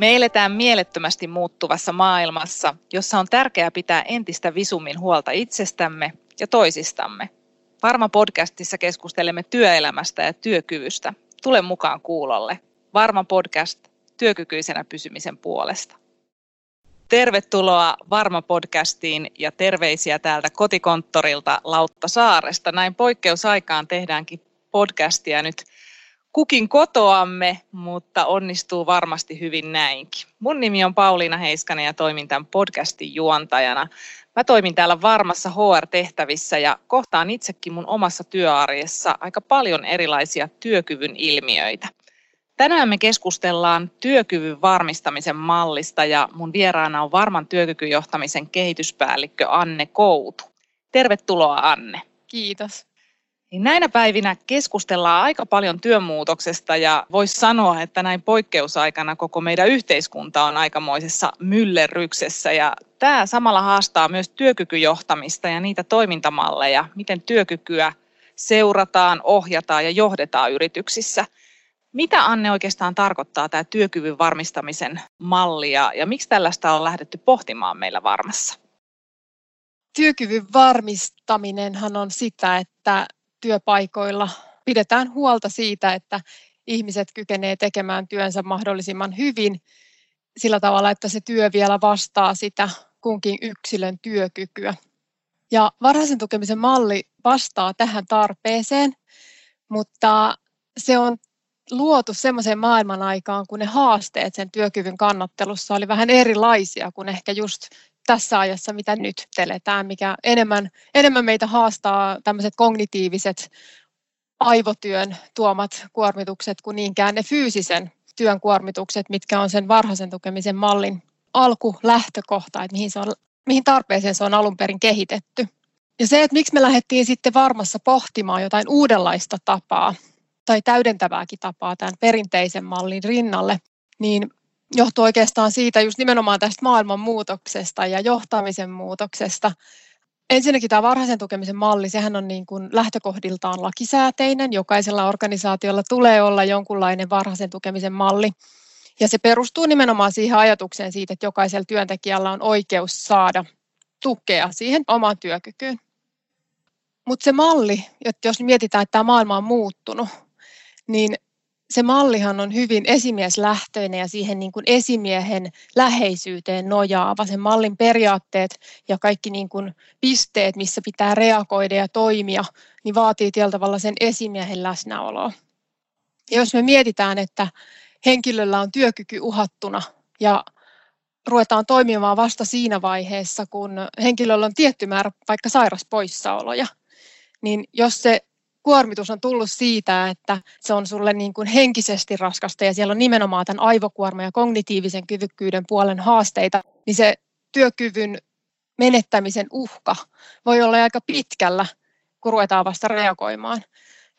Me eletään mielettömästi muuttuvassa maailmassa, jossa on tärkeää pitää entistä visummin huolta itsestämme ja toisistamme. Varma podcastissa keskustelemme työelämästä ja työkyvystä. Tule mukaan kuulolle. Varma podcast työkykyisenä pysymisen puolesta. Tervetuloa Varma podcastiin ja terveisiä täältä kotikonttorilta Lautta Saaresta. Näin poikkeusaikaan tehdäänkin podcastia nyt kukin kotoamme, mutta onnistuu varmasti hyvin näinkin. Mun nimi on Pauliina Heiskanen ja toimin tämän podcastin juontajana. Mä toimin täällä varmassa HR-tehtävissä ja kohtaan itsekin mun omassa työarjessa aika paljon erilaisia työkyvyn ilmiöitä. Tänään me keskustellaan työkyvyn varmistamisen mallista ja mun vieraana on varman työkykyjohtamisen kehityspäällikkö Anne Koutu. Tervetuloa Anne. Kiitos. Niin näinä päivinä keskustellaan aika paljon työmuutoksesta ja voisi sanoa, että näin poikkeusaikana koko meidän yhteiskunta on aikamoisessa myllerryksessä ja tämä samalla haastaa myös työkykyjohtamista ja niitä toimintamalleja, miten työkykyä seurataan, ohjataan ja johdetaan yrityksissä. Mitä Anne oikeastaan tarkoittaa tämä työkyvyn varmistamisen malli ja, ja miksi tällaista on lähdetty pohtimaan meillä varmassa? Työkyvyn varmistaminenhan on sitä, että työpaikoilla pidetään huolta siitä, että ihmiset kykenevät tekemään työnsä mahdollisimman hyvin sillä tavalla, että se työ vielä vastaa sitä kunkin yksilön työkykyä. Ja varhaisen tukemisen malli vastaa tähän tarpeeseen, mutta se on luotu semmoiseen maailman aikaan, kun ne haasteet sen työkyvyn kannattelussa oli vähän erilaisia kuin ehkä just tässä ajassa, mitä nyt teletään, mikä enemmän, enemmän meitä haastaa tämmöiset kognitiiviset aivotyön tuomat kuormitukset kuin niinkään ne fyysisen työn kuormitukset, mitkä on sen varhaisen tukemisen mallin alkulähtökohta, että mihin, se on, mihin tarpeeseen se on alun perin kehitetty. Ja se, että miksi me lähdettiin sitten varmassa pohtimaan jotain uudenlaista tapaa tai täydentävääkin tapaa tämän perinteisen mallin rinnalle, niin johtuu oikeastaan siitä just nimenomaan tästä maailman muutoksesta ja johtamisen muutoksesta. Ensinnäkin tämä varhaisen tukemisen malli, sehän on niin kuin lähtökohdiltaan lakisääteinen. Jokaisella organisaatiolla tulee olla jonkunlainen varhaisen tukemisen malli. Ja se perustuu nimenomaan siihen ajatukseen siitä, että jokaisella työntekijällä on oikeus saada tukea siihen omaan työkykyyn. Mutta se malli, että jos mietitään, että tämä maailma on muuttunut, niin se mallihan on hyvin esimieslähtöinen ja siihen niin kuin esimiehen läheisyyteen nojaava. Sen mallin periaatteet ja kaikki niin kuin pisteet, missä pitää reagoida ja toimia, niin vaatii tietyllä tavalla sen esimiehen läsnäoloa. Ja jos me mietitään, että henkilöllä on työkyky uhattuna ja ruvetaan toimimaan vasta siinä vaiheessa, kun henkilöllä on tietty määrä vaikka sairaspoissaoloja, niin jos se kuormitus on tullut siitä, että se on sulle niin kuin henkisesti raskasta ja siellä on nimenomaan tämän aivokuorma ja kognitiivisen kyvykkyyden puolen haasteita, niin se työkyvyn menettämisen uhka voi olla aika pitkällä, kun ruvetaan vasta reagoimaan,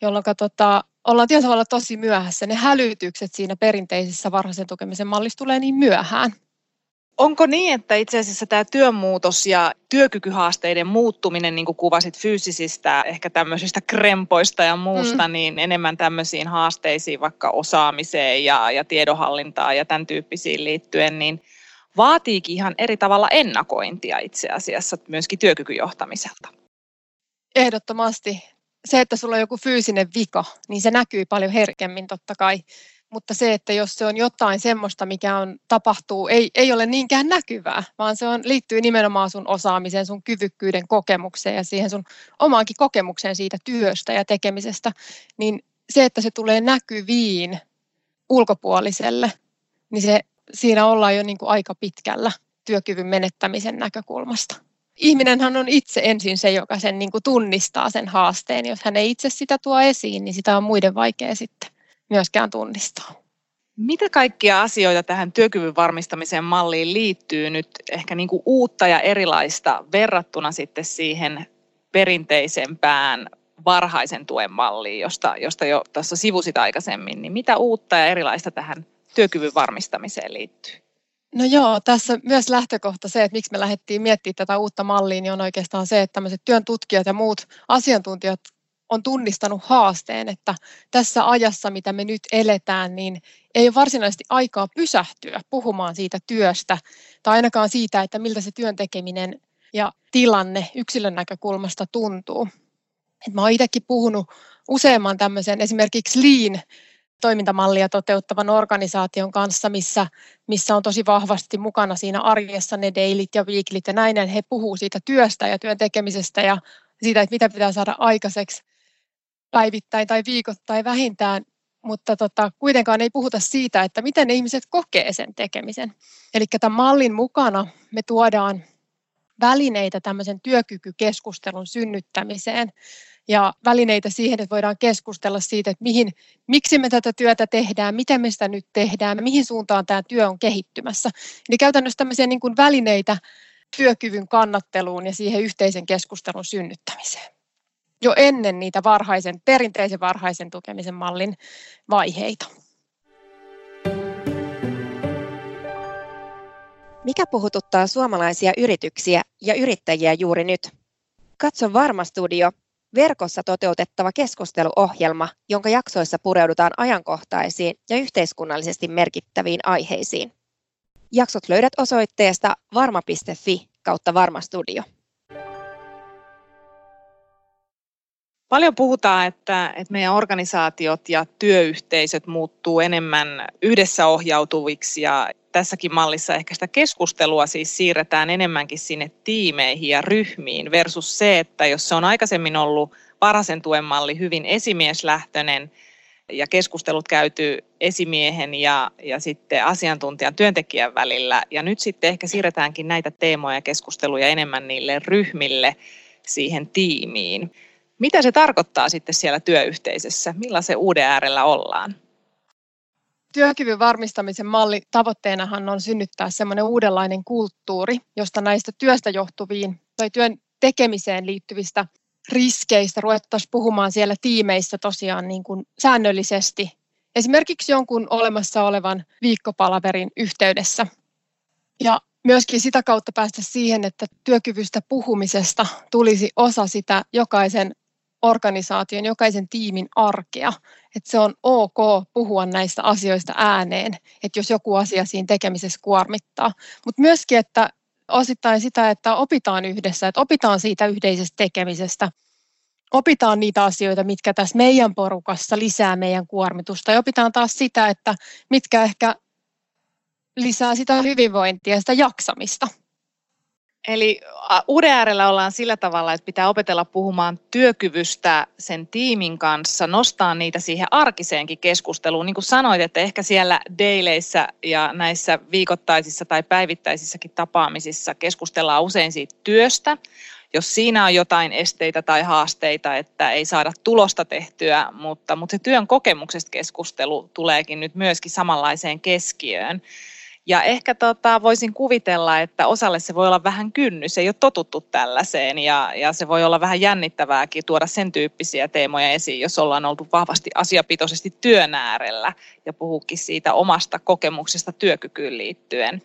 jolloin tota, ollaan tietysti tosi myöhässä. Ne hälytykset siinä perinteisessä varhaisen tukemisen mallissa tulee niin myöhään. Onko niin, että itse asiassa tämä työmuutos ja työkykyhaasteiden muuttuminen, niin kuin kuvasit fyysisistä, ehkä tämmöisistä krempoista ja muusta, mm. niin enemmän tämmöisiin haasteisiin, vaikka osaamiseen ja, ja tiedonhallintaan ja tämän tyyppisiin liittyen, niin vaatiikin ihan eri tavalla ennakointia itse asiassa myöskin työkykyjohtamiselta. Ehdottomasti. Se, että sulla on joku fyysinen vika, niin se näkyy paljon herkemmin totta kai mutta se, että jos se on jotain semmoista, mikä on, tapahtuu, ei, ei ole niinkään näkyvää, vaan se on, liittyy nimenomaan sun osaamiseen, sun kyvykkyyden kokemukseen ja siihen sun omaankin kokemukseen siitä työstä ja tekemisestä, niin se, että se tulee näkyviin ulkopuoliselle, niin se, siinä ollaan jo niin kuin aika pitkällä työkyvyn menettämisen näkökulmasta. Ihminenhän on itse ensin se, joka sen niin kuin tunnistaa sen haasteen. Jos hän ei itse sitä tuo esiin, niin sitä on muiden vaikea sitten myöskään tunnistaa. Mitä kaikkia asioita tähän työkyvyn varmistamisen malliin liittyy nyt ehkä niin kuin uutta ja erilaista verrattuna sitten siihen perinteisempään varhaisen tuen malliin, josta, josta jo tässä sivusit aikaisemmin, niin mitä uutta ja erilaista tähän työkyvyn varmistamiseen liittyy? No joo, tässä myös lähtökohta se, että miksi me lähdettiin miettimään tätä uutta mallia, niin on oikeastaan se, että tämmöiset työn tutkijat ja muut asiantuntijat on tunnistanut haasteen, että tässä ajassa, mitä me nyt eletään, niin ei ole varsinaisesti aikaa pysähtyä puhumaan siitä työstä tai ainakaan siitä, että miltä se työn tekeminen ja tilanne yksilön näkökulmasta tuntuu. Et mä oon itsekin puhunut useamman tämmöisen esimerkiksi Lean toimintamallia toteuttavan organisaation kanssa, missä, missä on tosi vahvasti mukana siinä arjessa ne dailit ja weeklit ja näin, he puhuu siitä työstä ja työn tekemisestä ja siitä, että mitä pitää saada aikaiseksi päivittäin tai viikoittain vähintään, mutta tota, kuitenkaan ei puhuta siitä, että miten ne ihmiset kokee sen tekemisen. Eli tämän mallin mukana me tuodaan välineitä tämmöisen työkykykeskustelun synnyttämiseen ja välineitä siihen, että voidaan keskustella siitä, että mihin, miksi me tätä työtä tehdään, miten me sitä nyt tehdään, mihin suuntaan tämä työ on kehittymässä. Eli käytännössä tämmöisiä niin kuin välineitä työkyvyn kannatteluun ja siihen yhteisen keskustelun synnyttämiseen jo ennen niitä varhaisen, perinteisen varhaisen tukemisen mallin vaiheita. Mikä puhututtaa suomalaisia yrityksiä ja yrittäjiä juuri nyt? Katso Varma Studio, verkossa toteutettava keskusteluohjelma, jonka jaksoissa pureudutaan ajankohtaisiin ja yhteiskunnallisesti merkittäviin aiheisiin. Jaksot löydät osoitteesta varma.fi kautta Varmastudio. Paljon puhutaan, että, että meidän organisaatiot ja työyhteisöt muuttuu enemmän yhdessä ohjautuviksi ja tässäkin mallissa ehkä sitä keskustelua siis siirretään enemmänkin sinne tiimeihin ja ryhmiin versus se, että jos se on aikaisemmin ollut parasen tuen malli hyvin esimieslähtöinen ja keskustelut käyty esimiehen ja, ja sitten asiantuntijan työntekijän välillä ja nyt sitten ehkä siirretäänkin näitä teemoja ja keskusteluja enemmän niille ryhmille siihen tiimiin. Mitä se tarkoittaa sitten siellä työyhteisössä? Millaisen uuden äärellä ollaan? Työkyvyn varmistamisen malli tavoitteenahan on synnyttää semmoinen uudenlainen kulttuuri, josta näistä työstä johtuviin tai työn tekemiseen liittyvistä riskeistä ruvettaisiin puhumaan siellä tiimeissä tosiaan niin kuin säännöllisesti. Esimerkiksi jonkun olemassa olevan viikkopalaverin yhteydessä. Ja myöskin sitä kautta päästä siihen, että työkyvystä puhumisesta tulisi osa sitä jokaisen organisaation, jokaisen tiimin arkea. Että se on ok puhua näistä asioista ääneen, että jos joku asia siinä tekemisessä kuormittaa. Mutta myöskin, että osittain sitä, että opitaan yhdessä, että opitaan siitä yhteisestä tekemisestä, opitaan niitä asioita, mitkä tässä meidän porukassa lisää meidän kuormitusta ja opitaan taas sitä, että mitkä ehkä lisää sitä hyvinvointia ja sitä jaksamista. Eli uuden äärellä ollaan sillä tavalla, että pitää opetella puhumaan työkyvystä sen tiimin kanssa, nostaa niitä siihen arkiseenkin keskusteluun. Niin kuin sanoit, että ehkä siellä deileissä ja näissä viikoittaisissa tai päivittäisissäkin tapaamisissa keskustellaan usein siitä työstä. Jos siinä on jotain esteitä tai haasteita, että ei saada tulosta tehtyä, mutta, mutta se työn kokemuksesta keskustelu tuleekin nyt myöskin samanlaiseen keskiöön. Ja ehkä tota, voisin kuvitella, että osalle se voi olla vähän kynnys, ei ole totuttu tällaiseen ja, ja se voi olla vähän jännittävääkin tuoda sen tyyppisiä teemoja esiin, jos ollaan oltu vahvasti asiapitoisesti työn äärellä ja puhukin siitä omasta kokemuksesta työkykyyn liittyen.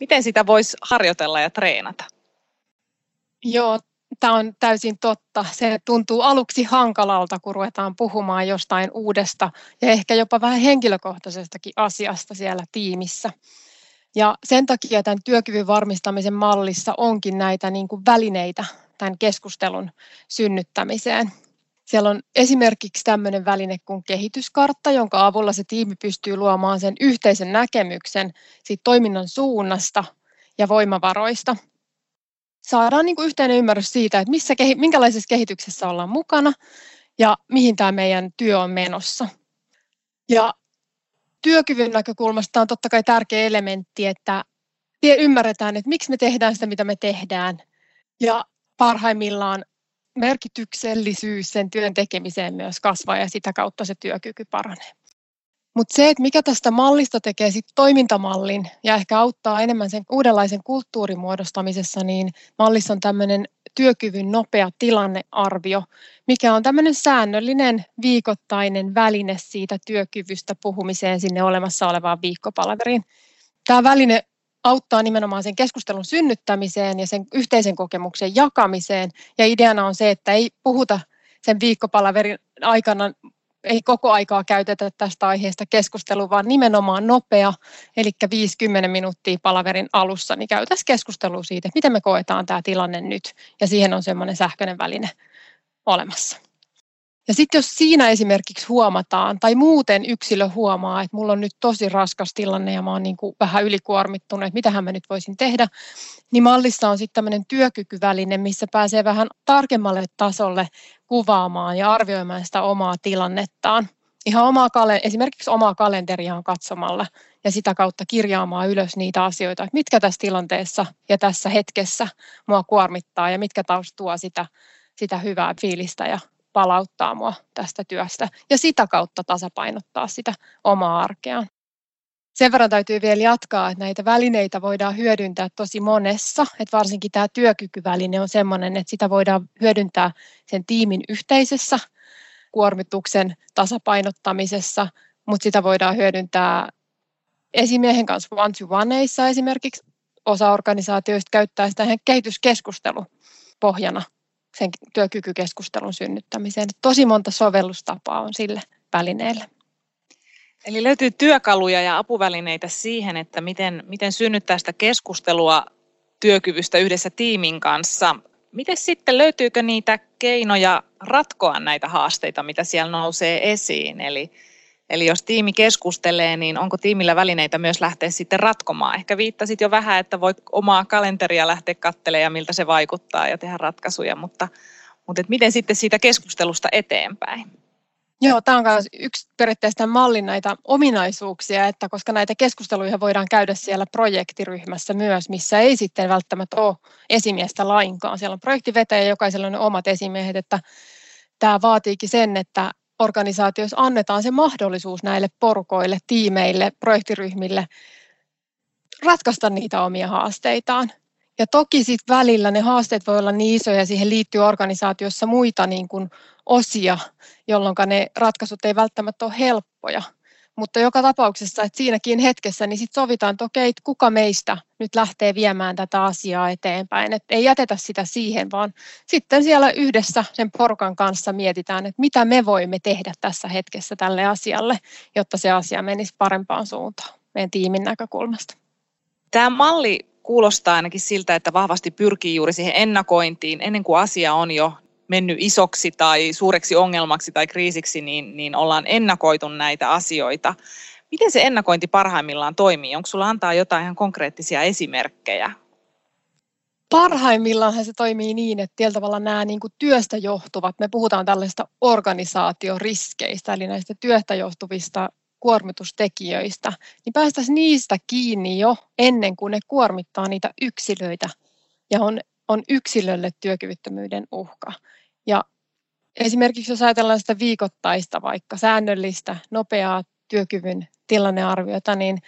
Miten sitä voisi harjoitella ja treenata? Joo, tämä on täysin totta. Se tuntuu aluksi hankalalta, kun ruvetaan puhumaan jostain uudesta ja ehkä jopa vähän henkilökohtaisestakin asiasta siellä tiimissä. Ja sen takia tämän työkyvyn varmistamisen mallissa onkin näitä niin kuin välineitä tämän keskustelun synnyttämiseen. Siellä on esimerkiksi tämmöinen väline kuin kehityskartta, jonka avulla se tiimi pystyy luomaan sen yhteisen näkemyksen siitä toiminnan suunnasta ja voimavaroista. Saadaan niin kuin yhteinen ymmärrys siitä, että missä, minkälaisessa kehityksessä ollaan mukana ja mihin tämä meidän työ on menossa. Ja työkyvyn näkökulmasta on totta kai tärkeä elementti, että ymmärretään, että miksi me tehdään sitä, mitä me tehdään. Ja parhaimmillaan merkityksellisyys sen työn tekemiseen myös kasvaa ja sitä kautta se työkyky paranee. Mutta se, että mikä tästä mallista tekee sit toimintamallin ja ehkä auttaa enemmän sen uudenlaisen kulttuurin muodostamisessa, niin mallissa on tämmöinen työkyvyn nopea tilannearvio, mikä on tämmöinen säännöllinen viikoittainen väline siitä työkyvystä puhumiseen sinne olemassa olevaan viikkopalaveriin. Tämä väline auttaa nimenomaan sen keskustelun synnyttämiseen ja sen yhteisen kokemuksen jakamiseen. Ja ideana on se, että ei puhuta sen viikkopalaverin aikana ei koko aikaa käytetä tästä aiheesta keskustelua, vaan nimenomaan nopea, eli 50 minuuttia palaverin alussa, niin käytäisiin keskustelua siitä, miten me koetaan tämä tilanne nyt, ja siihen on semmoinen sähköinen väline olemassa. Ja sitten jos siinä esimerkiksi huomataan, tai muuten yksilö huomaa, että mulla on nyt tosi raskas tilanne ja mä oon niin kuin vähän ylikuormittunut, että mitähän mä nyt voisin tehdä, niin mallissa on sitten tämmöinen työkykyväline, missä pääsee vähän tarkemmalle tasolle kuvaamaan ja arvioimaan sitä omaa tilannettaan. Ihan omaa, esimerkiksi omaa kalenteriaan katsomalla ja sitä kautta kirjaamaan ylös niitä asioita, että mitkä tässä tilanteessa ja tässä hetkessä mua kuormittaa ja mitkä taas tuo sitä, sitä hyvää fiilistä ja palauttaa mua tästä työstä ja sitä kautta tasapainottaa sitä omaa arkeaan. Sen verran täytyy vielä jatkaa, että näitä välineitä voidaan hyödyntää tosi monessa, että varsinkin tämä työkykyväline on sellainen, että sitä voidaan hyödyntää sen tiimin yhteisessä kuormituksen tasapainottamisessa, mutta sitä voidaan hyödyntää esimiehen kanssa one-to-oneissa esimerkiksi. Osa organisaatioista käyttää sitä kehityskeskustelu pohjana sen työkykykeskustelun synnyttämiseen. Tosi monta sovellustapaa on sille välineelle. Eli löytyy työkaluja ja apuvälineitä siihen, että miten, miten synnyttää sitä keskustelua työkyvystä yhdessä tiimin kanssa. Miten sitten löytyykö niitä keinoja ratkoa näitä haasteita, mitä siellä nousee esiin? Eli, eli jos tiimi keskustelee, niin onko tiimillä välineitä myös lähteä sitten ratkomaan? Ehkä viittasit jo vähän, että voit omaa kalenteria lähteä katselemaan ja miltä se vaikuttaa ja tehdä ratkaisuja, mutta, mutta et miten sitten siitä keskustelusta eteenpäin? Joo, tämä on myös yksi periaatteessa mallin näitä ominaisuuksia, että koska näitä keskusteluja voidaan käydä siellä projektiryhmässä myös, missä ei sitten välttämättä ole esimiestä lainkaan. Siellä on projektivetäjä ja jokaisella on ne omat esimiehet, että tämä vaatiikin sen, että organisaatioissa annetaan se mahdollisuus näille porukoille, tiimeille, projektiryhmille ratkaista niitä omia haasteitaan. Ja toki sitten välillä ne haasteet voi olla niin isoja ja siihen liittyy organisaatiossa muita niin kuin osia, jolloin ne ratkaisut ei välttämättä ole helppoja. Mutta joka tapauksessa, että siinäkin hetkessä niin sit sovitaan, että okei, kuka meistä nyt lähtee viemään tätä asiaa eteenpäin. Että ei jätetä sitä siihen, vaan sitten siellä yhdessä sen porukan kanssa mietitään, että mitä me voimme tehdä tässä hetkessä tälle asialle, jotta se asia menisi parempaan suuntaan meidän tiimin näkökulmasta. Tämä malli kuulostaa ainakin siltä, että vahvasti pyrkii juuri siihen ennakointiin ennen kuin asia on jo mennyt isoksi tai suureksi ongelmaksi tai kriisiksi, niin, niin ollaan ennakoitu näitä asioita. Miten se ennakointi parhaimmillaan toimii? Onko sulla antaa jotain ihan konkreettisia esimerkkejä? Parhaimmillaan se toimii niin, että tietyllä tavalla nämä niin kuin työstä johtuvat, me puhutaan tällaista organisaatioriskeistä, eli näistä työstä johtuvista kuormitustekijöistä, niin päästäisiin niistä kiinni jo ennen kuin ne kuormittaa niitä yksilöitä ja on, on yksilölle työkyvyttömyyden uhka. Ja esimerkiksi jos ajatellaan sitä viikoittaista vaikka säännöllistä, nopeaa työkyvyn tilannearviota, niin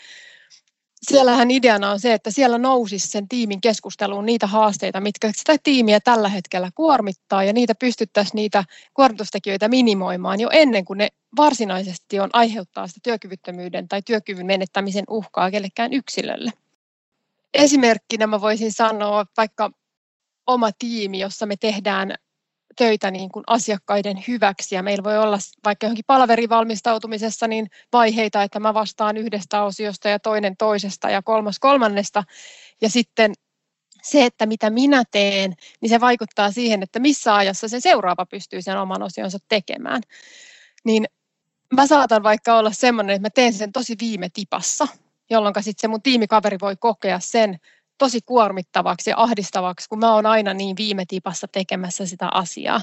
siellähän ideana on se, että siellä nousisi sen tiimin keskusteluun niitä haasteita, mitkä sitä tiimiä tällä hetkellä kuormittaa, ja niitä pystyttäisiin niitä kuormitustekijöitä minimoimaan jo ennen kuin ne varsinaisesti on aiheuttaa sitä työkyvyttömyyden tai työkyvyn menettämisen uhkaa kellekään yksilölle. Esimerkkinä mä voisin sanoa vaikka oma tiimi, jossa me tehdään töitä niin kuin asiakkaiden hyväksi. Ja meillä voi olla vaikka johonkin palaveriin valmistautumisessa niin vaiheita, että mä vastaan yhdestä osiosta ja toinen toisesta ja kolmas kolmannesta. Ja sitten se, että mitä minä teen, niin se vaikuttaa siihen, että missä ajassa se seuraava pystyy sen oman osionsa tekemään. Niin mä saatan vaikka olla semmoinen, että mä teen sen tosi viime tipassa, jolloin sitten se mun tiimikaveri voi kokea sen tosi kuormittavaksi ja ahdistavaksi, kun mä oon aina niin viime tipassa tekemässä sitä asiaa.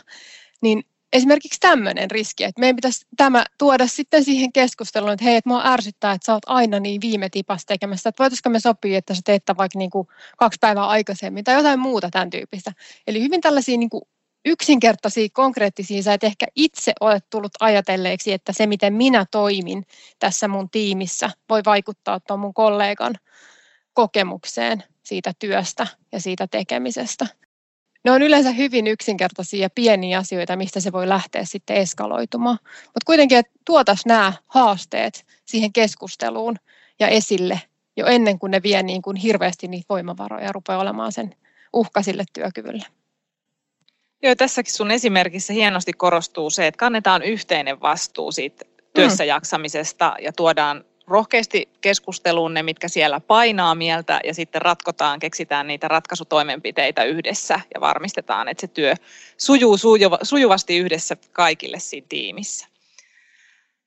Niin esimerkiksi tämmöinen riski, että meidän pitäisi tämä tuoda sitten siihen keskusteluun, että hei, että mua ärsyttää, että sä oot aina niin viime tipassa tekemässä, että voitaisiko me sopia, että sä teet vaikka niin kuin kaksi päivää aikaisemmin tai jotain muuta tämän tyyppistä. Eli hyvin tällaisia niin kuin yksinkertaisia, konkreettisia, sä et ehkä itse ole tullut ajatelleeksi, että se miten minä toimin tässä mun tiimissä voi vaikuttaa tuon mun kollegan kokemukseen siitä työstä ja siitä tekemisestä. Ne on yleensä hyvin yksinkertaisia ja pieniä asioita, mistä se voi lähteä sitten eskaloitumaan. Mutta kuitenkin, että tuotaisiin nämä haasteet siihen keskusteluun ja esille jo ennen kuin ne vie niin kuin hirveästi niitä voimavaroja ja rupeaa olemaan sen uhka sille työkyvylle. Joo, tässäkin sun esimerkissä hienosti korostuu se, että kannetaan yhteinen vastuu siitä työssä mm. jaksamisesta ja tuodaan rohkeasti keskusteluun ne, mitkä siellä painaa mieltä ja sitten ratkotaan, keksitään niitä ratkaisutoimenpiteitä yhdessä ja varmistetaan, että se työ sujuu sujuvasti yhdessä kaikille siinä tiimissä.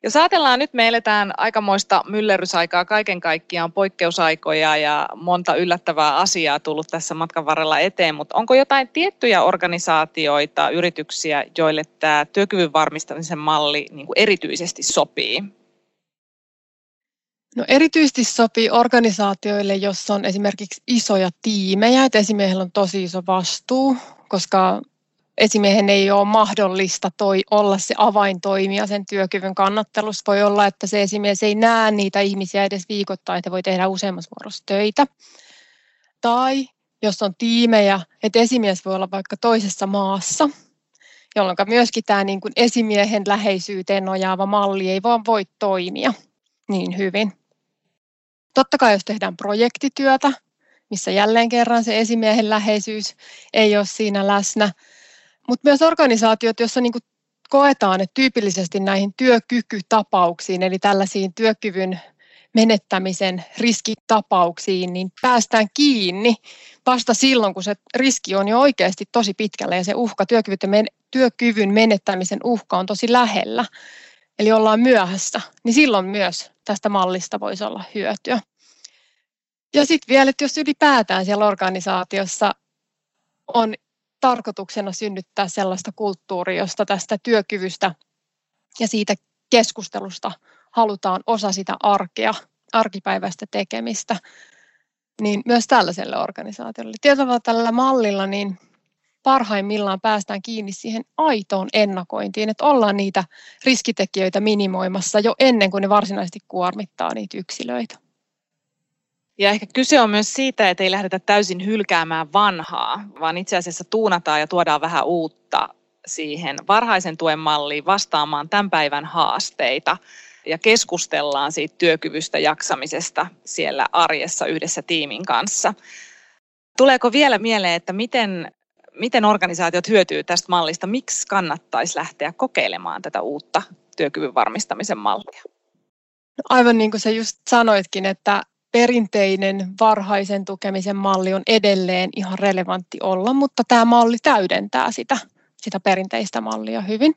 Jos ajatellaan nyt, me eletään aikamoista myllerrysaikaa kaiken kaikkiaan, poikkeusaikoja ja monta yllättävää asiaa tullut tässä matkan varrella eteen, mutta onko jotain tiettyjä organisaatioita, yrityksiä, joille tämä työkyvyn varmistamisen malli niin erityisesti sopii? No erityisesti sopii organisaatioille, jossa on esimerkiksi isoja tiimejä, että esimiehellä on tosi iso vastuu, koska esimiehen ei ole mahdollista toi, olla se avaintoimija sen työkyvyn kannattelussa. Voi olla, että se esimies ei näe niitä ihmisiä edes viikoittain, että voi tehdä useammassa vuorossa töitä. Tai jos on tiimejä, että esimies voi olla vaikka toisessa maassa, jolloin myöskin tämä niin kuin esimiehen läheisyyteen nojaava malli ei vaan voi toimia niin hyvin. Totta kai jos tehdään projektityötä, missä jälleen kerran se esimiehen läheisyys ei ole siinä läsnä, mutta myös organisaatiot, joissa niin koetaan, että tyypillisesti näihin työkykytapauksiin, eli tällaisiin työkyvyn menettämisen riskitapauksiin, niin päästään kiinni vasta silloin, kun se riski on jo oikeasti tosi pitkällä ja se uhka, työkyvyn menettämisen uhka on tosi lähellä, eli ollaan myöhässä, niin silloin myös tästä mallista voisi olla hyötyä. Ja sitten vielä, että jos ylipäätään siellä organisaatiossa on tarkoituksena synnyttää sellaista kulttuuria, josta tästä työkyvystä ja siitä keskustelusta halutaan osa sitä arkea, arkipäiväistä tekemistä, niin myös tällaiselle organisaatiolle. Tietyllä tällä mallilla niin parhaimmillaan päästään kiinni siihen aitoon ennakointiin, että ollaan niitä riskitekijöitä minimoimassa jo ennen kuin ne varsinaisesti kuormittaa niitä yksilöitä. Ja ehkä kyse on myös siitä, että ei lähdetä täysin hylkäämään vanhaa, vaan itse asiassa tuunataan ja tuodaan vähän uutta siihen varhaisen tuen malliin vastaamaan tämän päivän haasteita ja keskustellaan siitä työkyvystä jaksamisesta siellä arjessa yhdessä tiimin kanssa. Tuleeko vielä mieleen, että miten, miten organisaatiot hyötyy tästä mallista? Miksi kannattaisi lähteä kokeilemaan tätä uutta työkyvyn varmistamisen mallia? No aivan niin kuin sä just sanoitkin, että perinteinen varhaisen tukemisen malli on edelleen ihan relevantti olla, mutta tämä malli täydentää sitä, sitä perinteistä mallia hyvin.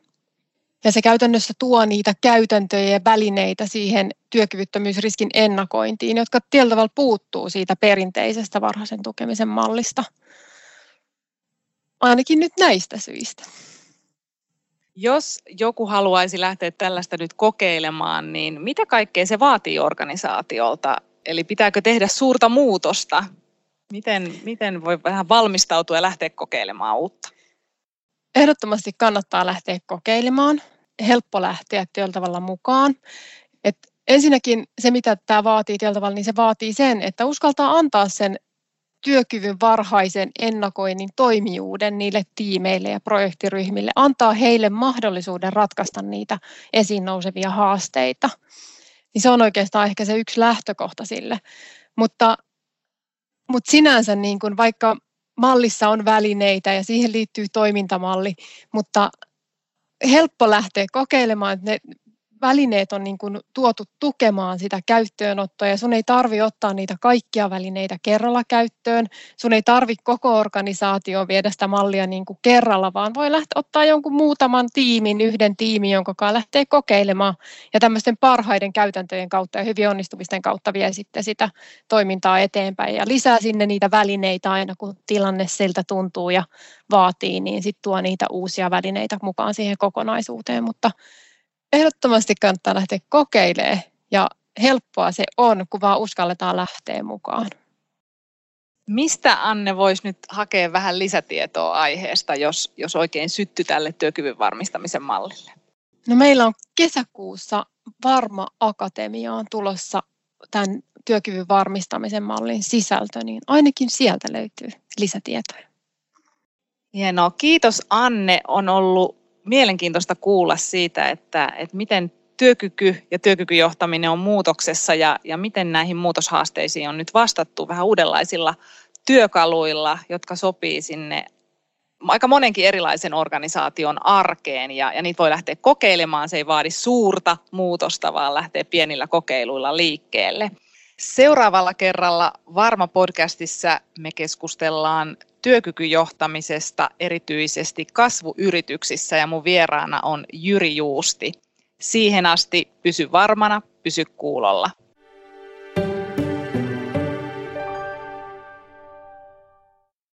Ja se käytännössä tuo niitä käytäntöjä ja välineitä siihen työkyvyttömyysriskin ennakointiin, jotka tietyllä tavalla puuttuu siitä perinteisestä varhaisen tukemisen mallista. Ainakin nyt näistä syistä. Jos joku haluaisi lähteä tällaista nyt kokeilemaan, niin mitä kaikkea se vaatii organisaatiolta Eli pitääkö tehdä suurta muutosta? Miten, miten voi vähän valmistautua ja lähteä kokeilemaan uutta? Ehdottomasti kannattaa lähteä kokeilemaan. Helppo lähteä tietyllä tavalla mukaan. Et ensinnäkin se, mitä tämä vaatii tietyllä tavalla, niin se vaatii sen, että uskaltaa antaa sen työkyvyn varhaisen ennakoinnin toimijuuden niille tiimeille ja projektiryhmille, antaa heille mahdollisuuden ratkaista niitä esiin nousevia haasteita niin se on oikeastaan ehkä se yksi lähtökohta sille. Mutta, mutta sinänsä niin kuin vaikka mallissa on välineitä ja siihen liittyy toimintamalli, mutta helppo lähteä kokeilemaan, että ne välineet on niin kuin tuotu tukemaan sitä käyttöönottoa ja sun ei tarvi ottaa niitä kaikkia välineitä kerralla käyttöön. Sun ei tarvi koko organisaatio viedä sitä mallia niin kuin kerralla, vaan voi lähteä ottaa jonkun muutaman tiimin, yhden tiimin, jonka kanssa lähtee kokeilemaan. Ja tämmöisten parhaiden käytäntöjen kautta ja hyvin onnistumisten kautta vie sitten sitä toimintaa eteenpäin. Ja lisää sinne niitä välineitä aina kun tilanne siltä tuntuu ja vaatii, niin sitten tuo niitä uusia välineitä mukaan siihen kokonaisuuteen, mutta ehdottomasti kannattaa lähteä kokeilemaan ja helppoa se on, kun vaan uskalletaan lähteä mukaan. Mistä Anne voisi nyt hakea vähän lisätietoa aiheesta, jos, jos oikein sytty tälle työkyvyn varmistamisen mallille? No meillä on kesäkuussa Varma Akatemiaan tulossa tämän työkyvyn varmistamisen mallin sisältö, niin ainakin sieltä löytyy lisätietoja. Hienoa. Kiitos Anne. On ollut mielenkiintoista kuulla siitä, että, että miten työkyky ja työkykyjohtaminen on muutoksessa ja, ja miten näihin muutoshaasteisiin on nyt vastattu vähän uudenlaisilla työkaluilla, jotka sopii sinne aika monenkin erilaisen organisaation arkeen ja, ja niitä voi lähteä kokeilemaan. Se ei vaadi suurta muutosta, vaan lähtee pienillä kokeiluilla liikkeelle. Seuraavalla kerralla Varma podcastissa me keskustellaan työkykyjohtamisesta erityisesti kasvuyrityksissä ja mun vieraana on Jyri Juusti. Siihen asti pysy varmana, pysy kuulolla.